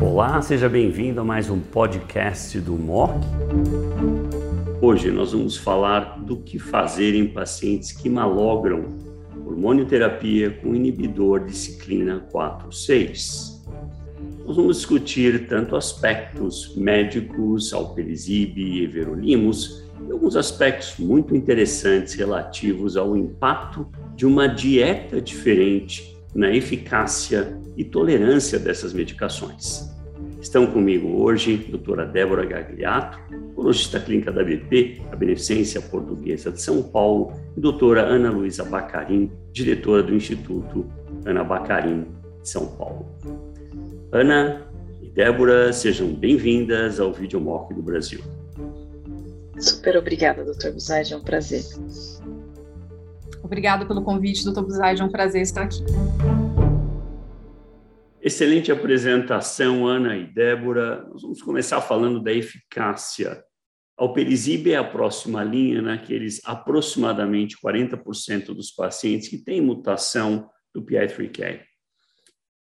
Olá, seja bem-vindo a mais um podcast do MOC. Hoje nós vamos falar do que fazer em pacientes que malogram hormonioterapia com inibidor de ciclina 4-6. Nós vamos discutir tanto aspectos médicos, alpelisib e everolimus, e alguns aspectos muito interessantes relativos ao impacto de uma dieta diferente na eficácia e tolerância dessas medicações. Estão comigo hoje doutora Débora Gagliato, urologista clínica da BP, a Beneficência Portuguesa de São Paulo, e doutora Ana Luísa Bacarim, diretora do Instituto Ana Bacarim de São Paulo. Ana e Débora, sejam bem-vindas ao Videomock do Brasil. Super obrigada, doutor Buzaide, é um prazer. Obrigada pelo convite, doutor Buzaide, é um prazer estar aqui. Excelente apresentação, Ana e Débora. Nós vamos começar falando da eficácia. A é a próxima linha naqueles aproximadamente 40% dos pacientes que têm mutação do PI3K.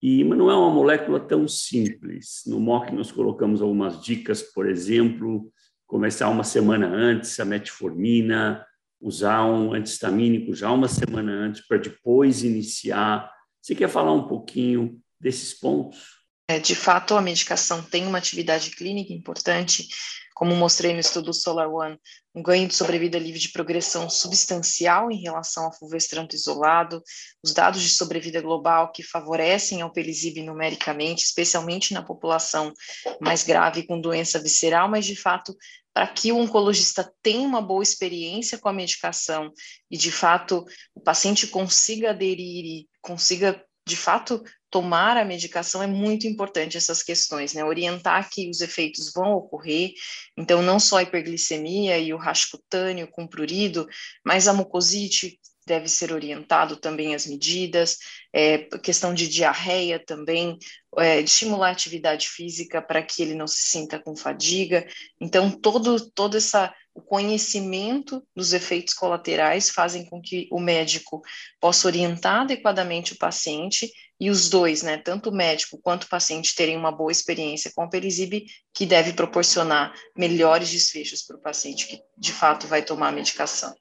E, não é uma molécula tão simples. No MOC nós colocamos algumas dicas, por exemplo, começar uma semana antes a metformina, usar um antistamínico já uma semana antes para depois iniciar. Você quer falar um pouquinho desses pontos? É, de fato, a medicação tem uma atividade clínica importante, como mostrei no estudo Solar One, um ganho de sobrevida livre de progressão substancial em relação ao fulvestranto isolado, os dados de sobrevida global que favorecem ao pelisib numericamente, especialmente na população mais grave com doença visceral, mas de fato para que o oncologista tenha uma boa experiência com a medicação e, de fato, o paciente consiga aderir e consiga, de fato, tomar a medicação é muito importante essas questões, né? Orientar que os efeitos vão ocorrer, então não só a hiperglicemia e o rash cutâneo com prurido, mas a mucosite deve ser orientado também as medidas, é, questão de diarreia também, é, estimular a atividade física para que ele não se sinta com fadiga. Então, todo, todo essa, o conhecimento dos efeitos colaterais fazem com que o médico possa orientar adequadamente o paciente e os dois, né, tanto o médico quanto o paciente, terem uma boa experiência com o perisib, que deve proporcionar melhores desfechos para o paciente que de fato vai tomar a medicação.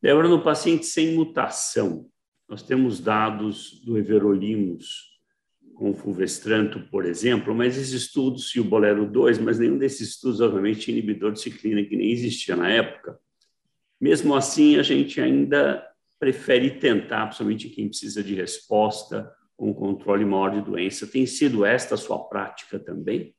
Débora, no paciente sem mutação, nós temos dados do everolimus com fulvestranto, por exemplo, mas esses estudos, e o Bolero 2, mas nenhum desses estudos, obviamente, tinha inibidor de ciclina, que nem existia na época. Mesmo assim, a gente ainda prefere tentar, principalmente quem precisa de resposta com controle maior de doença. Tem sido esta a sua prática também?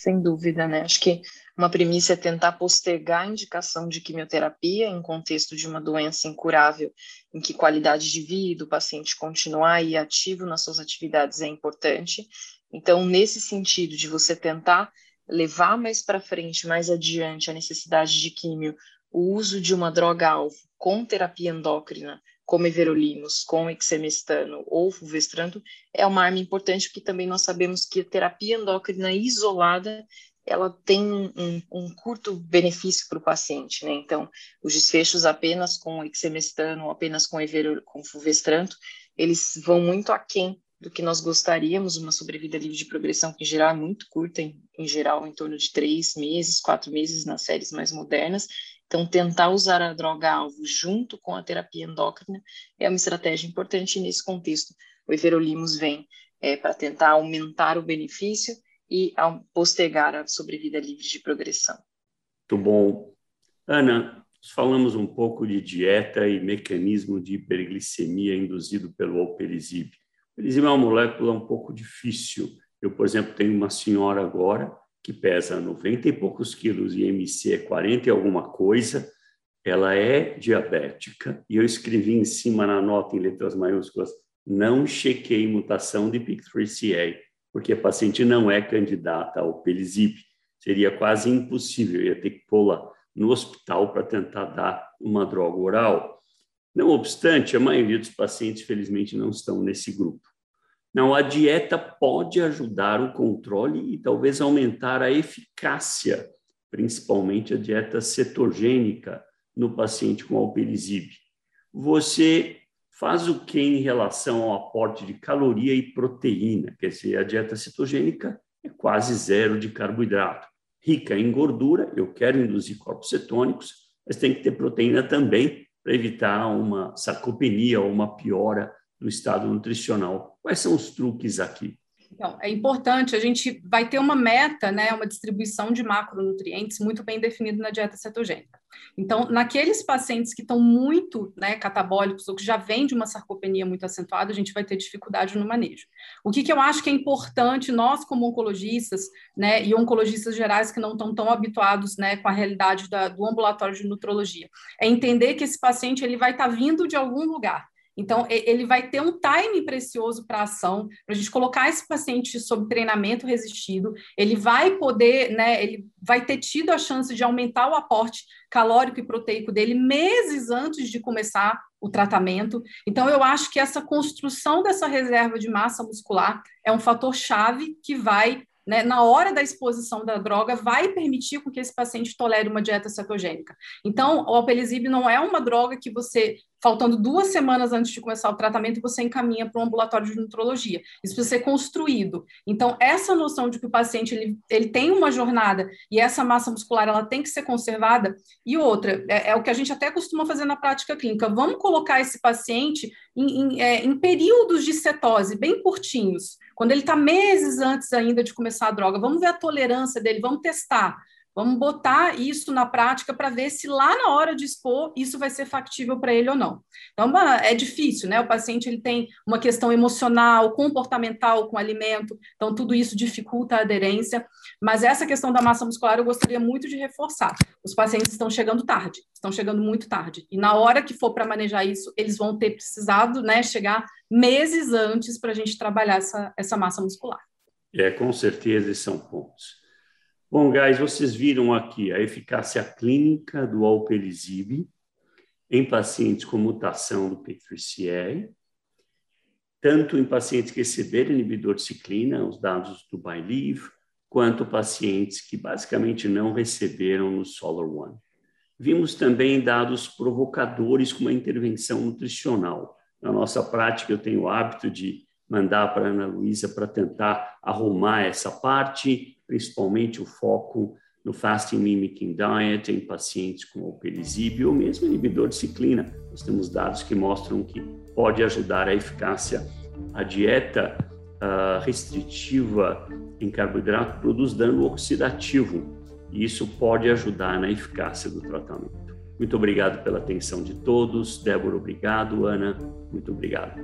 Sem dúvida, né? Acho que uma premissa é tentar postergar a indicação de quimioterapia em contexto de uma doença incurável, em que qualidade de vida, o paciente continuar e ativo nas suas atividades é importante. Então, nesse sentido de você tentar levar mais para frente, mais adiante, a necessidade de químio, o uso de uma droga-alvo com terapia endócrina, como everolimus, com exemestano ou fulvestrano, é uma arma importante, porque também nós sabemos que a terapia endócrina isolada ela tem um, um curto benefício para o paciente, né? Então, os desfechos apenas com exemestano apenas com, everol, com fulvestranto, eles vão muito aquém do que nós gostaríamos, uma sobrevida livre de progressão que em geral é muito curta, em, em geral em torno de três meses, quatro meses nas séries mais modernas, então, tentar usar a droga-alvo junto com a terapia endócrina é uma estratégia importante nesse contexto. O everolimus vem é, para tentar aumentar o benefício e postergar a sobrevida livre de progressão. Muito bom. Ana, falamos um pouco de dieta e mecanismo de hiperglicemia induzido pelo alpelisib. O alpelisib é uma molécula um pouco difícil. Eu, por exemplo, tenho uma senhora agora que pesa 90 e poucos quilos e MC é 40 e alguma coisa, ela é diabética. E eu escrevi em cima na nota em letras maiúsculas: não chequei mutação de PIK3CA, porque a paciente não é candidata ao Pelisip. Seria quase impossível, eu ia ter que pô-la no hospital para tentar dar uma droga oral. Não obstante, a maioria dos pacientes, felizmente, não estão nesse grupo. Não, a dieta pode ajudar o controle e talvez aumentar a eficácia, principalmente a dieta cetogênica no paciente com alpelisib. Você faz o que em relação ao aporte de caloria e proteína? Quer dizer, a dieta cetogênica é quase zero de carboidrato. Rica em gordura, eu quero induzir corpos cetônicos, mas tem que ter proteína também para evitar uma sarcopenia ou uma piora do estado nutricional. Quais são os truques aqui? Então, é importante, a gente vai ter uma meta, né, uma distribuição de macronutrientes muito bem definida na dieta cetogênica. Então, naqueles pacientes que estão muito né, catabólicos ou que já vêm de uma sarcopenia muito acentuada, a gente vai ter dificuldade no manejo. O que, que eu acho que é importante, nós como oncologistas, né, e oncologistas gerais que não estão tão habituados né, com a realidade da, do ambulatório de nutrologia, é entender que esse paciente ele vai estar tá vindo de algum lugar. Então, ele vai ter um time precioso para ação, para a gente colocar esse paciente sob treinamento resistido, ele vai poder, né, ele vai ter tido a chance de aumentar o aporte calórico e proteico dele meses antes de começar o tratamento. Então, eu acho que essa construção dessa reserva de massa muscular é um fator chave que vai né, na hora da exposição da droga, vai permitir com que esse paciente tolere uma dieta cetogênica. Então, o alpelizib não é uma droga que você, faltando duas semanas antes de começar o tratamento, você encaminha para um ambulatório de nutrologia. Isso precisa ser construído. Então, essa noção de que o paciente ele, ele tem uma jornada e essa massa muscular ela tem que ser conservada. E outra, é, é o que a gente até costuma fazer na prática clínica. Vamos colocar esse paciente em, em, é, em períodos de cetose bem curtinhos quando ele está meses antes ainda de começar a droga, vamos ver a tolerância dele, vamos testar. Vamos botar isso na prática para ver se lá na hora de expor isso vai ser factível para ele ou não. Então, é difícil, né? O paciente ele tem uma questão emocional, comportamental com alimento, então tudo isso dificulta a aderência. Mas essa questão da massa muscular eu gostaria muito de reforçar. Os pacientes estão chegando tarde, estão chegando muito tarde. E na hora que for para manejar isso, eles vão ter precisado, né, chegar meses antes para a gente trabalhar essa, essa massa muscular. É, com certeza, esses são pontos. Bom, guys, vocês viram aqui a eficácia clínica do alpelisib em pacientes com mutação do PIK3CA, tanto em pacientes que receberam inibidor de ciclina, os dados do BYLive, quanto pacientes que basicamente não receberam no Solar One. Vimos também dados provocadores com uma intervenção nutricional. Na nossa prática, eu tenho o hábito de mandar para a Ana Luísa para tentar arrumar essa parte, principalmente o foco no fasting mimicking diet em pacientes com alpelisib ou mesmo inibidor de ciclina. Nós temos dados que mostram que pode ajudar a eficácia. A dieta uh, restritiva em carboidrato produz dano oxidativo e isso pode ajudar na eficácia do tratamento. Muito obrigado pela atenção de todos. Débora, obrigado. Ana, muito obrigado.